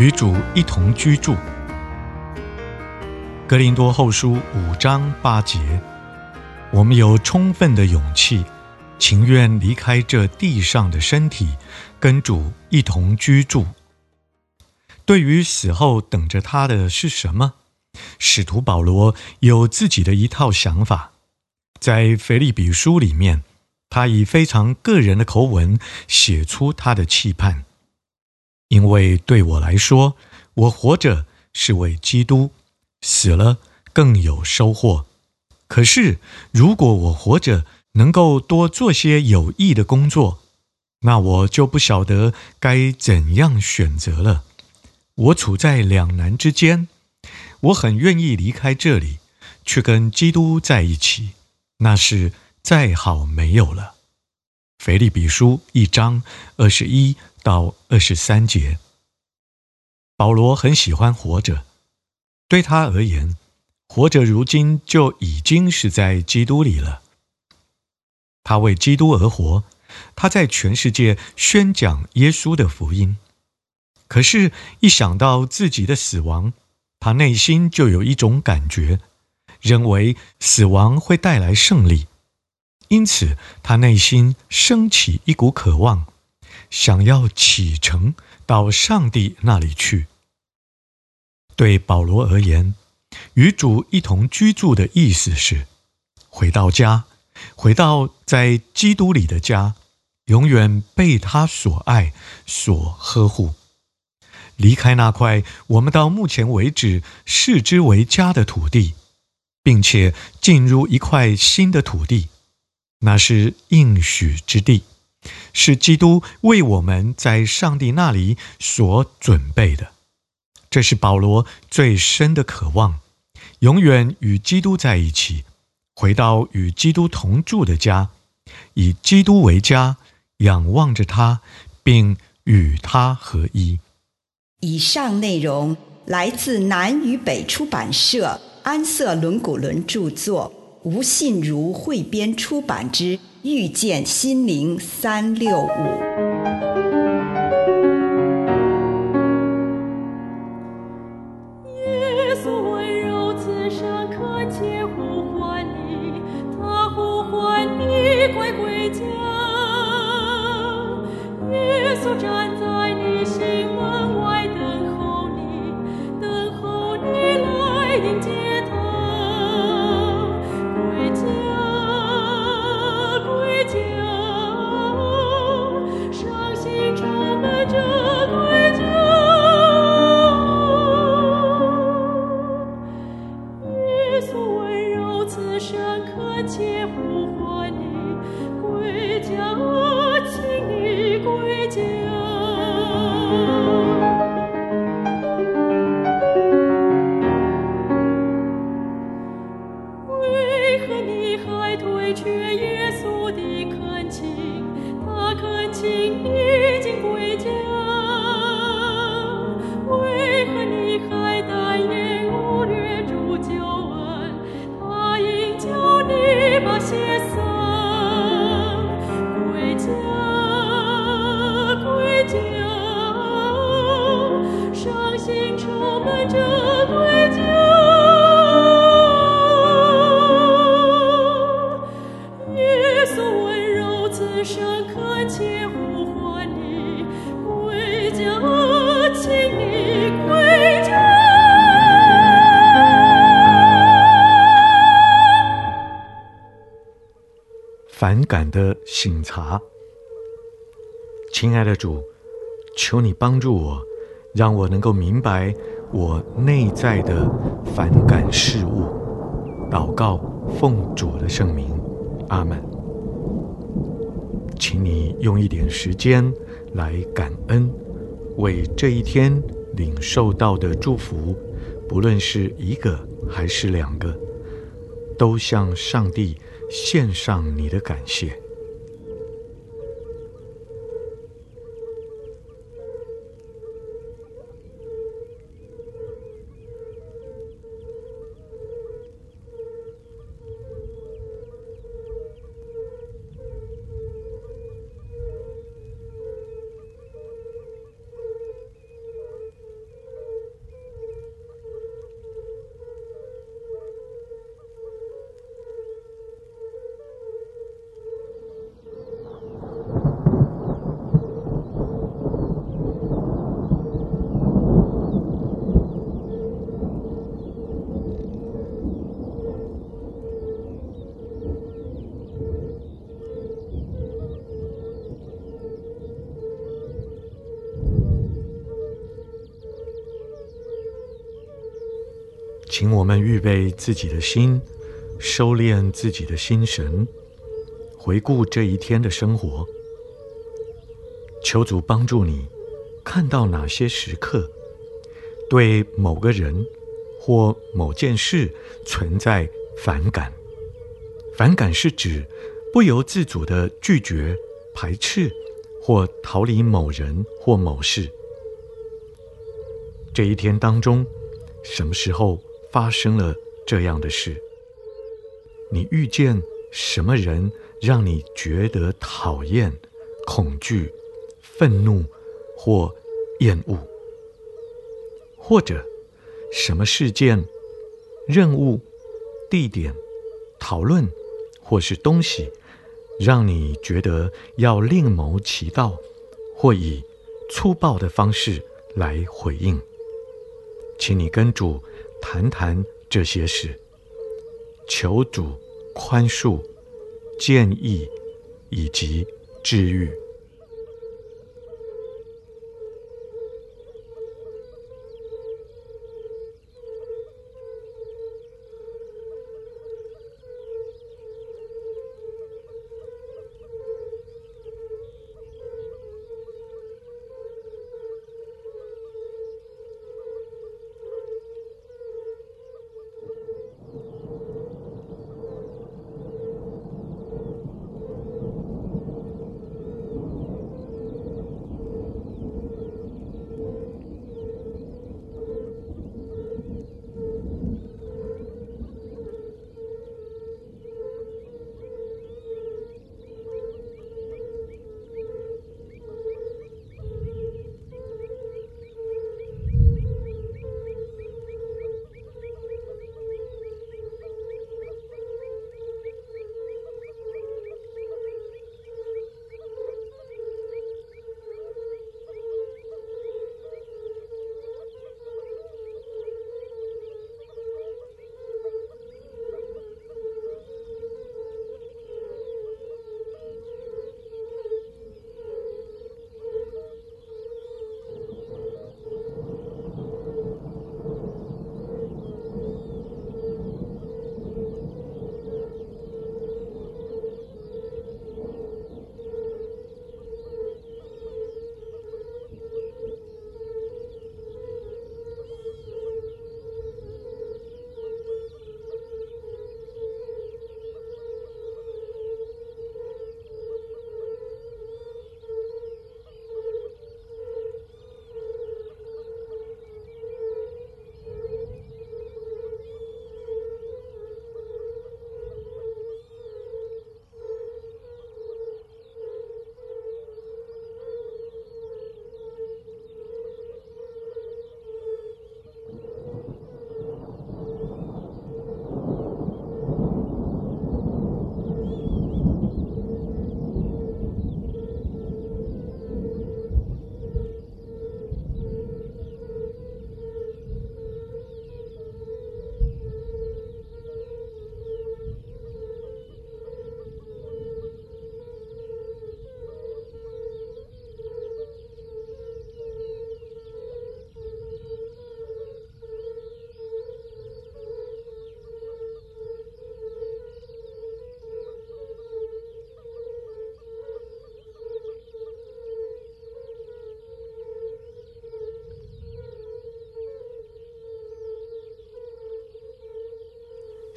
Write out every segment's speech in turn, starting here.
与主一同居住。格林多后书五章八节，我们有充分的勇气，情愿离开这地上的身体，跟主一同居住。对于死后等着他的是什么？使徒保罗有自己的一套想法，在腓利比书里面，他以非常个人的口吻写出他的期盼。因为对我来说，我活着是为基督，死了更有收获。可是，如果我活着能够多做些有益的工作，那我就不晓得该怎样选择了。我处在两难之间，我很愿意离开这里，去跟基督在一起，那是再好没有了。腓利比书一章二十一到二十三节，保罗很喜欢活着。对他而言，活着如今就已经是在基督里了。他为基督而活，他在全世界宣讲耶稣的福音。可是，一想到自己的死亡，他内心就有一种感觉，认为死亡会带来胜利。因此，他内心升起一股渴望。想要启程到上帝那里去。对保罗而言，与主一同居住的意思是回到家，回到在基督里的家，永远被他所爱、所呵护。离开那块我们到目前为止视之为家的土地，并且进入一块新的土地，那是应许之地。是基督为我们在上帝那里所准备的，这是保罗最深的渴望，永远与基督在一起，回到与基督同住的家，以基督为家，仰望着他，并与他合一。以上内容来自南与北出版社安瑟伦古伦著作，吴信如汇编出版之。遇见心灵三六五。满耶稣温柔此生呼唤你归家请你归家反感的醒茶。亲爱的主求你帮助我让我能够明白我内在的反感事物。祷告，奉主的圣名，阿门。请你用一点时间来感恩，为这一天领受到的祝福，不论是一个还是两个，都向上帝献上你的感谢。请我们预备自己的心，收敛自己的心神，回顾这一天的生活。求主帮助你，看到哪些时刻对某个人或某件事存在反感。反感是指不由自主的拒绝、排斥或逃离某人或某事。这一天当中，什么时候发生了这样的事，你遇见什么人让你觉得讨厌、恐惧、愤怒或厌恶？或者什么事件、任务、地点、讨论或是东西，让你觉得要另谋其道，或以粗暴的方式来回应？请你跟主。谈谈这些事，求主宽恕、建议以及治愈。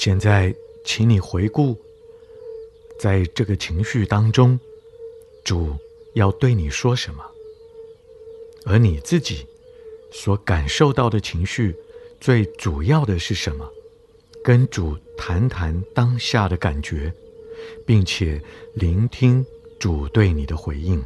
现在，请你回顾，在这个情绪当中，主要对你说什么？而你自己所感受到的情绪，最主要的是什么？跟主谈谈当下的感觉，并且聆听主对你的回应。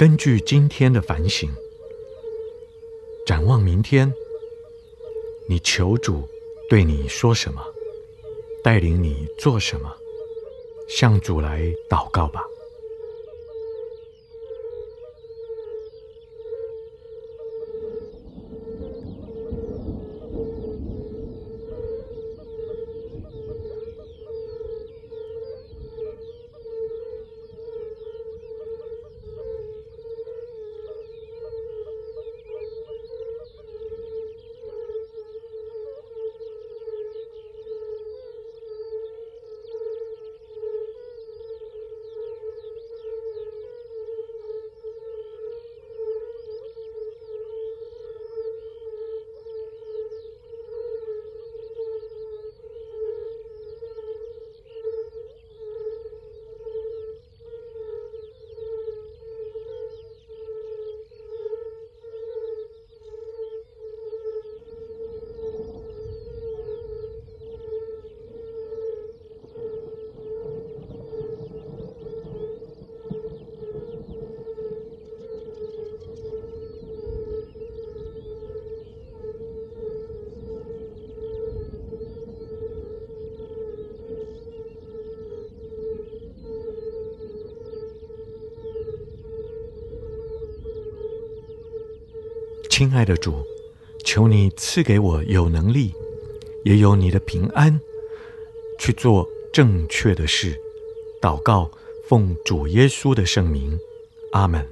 根据今天的反省，展望明天，你求主对你说什么，带领你做什么，向主来祷告吧。亲爱的主，求你赐给我有能力，也有你的平安，去做正确的事。祷告，奉主耶稣的圣名，阿门。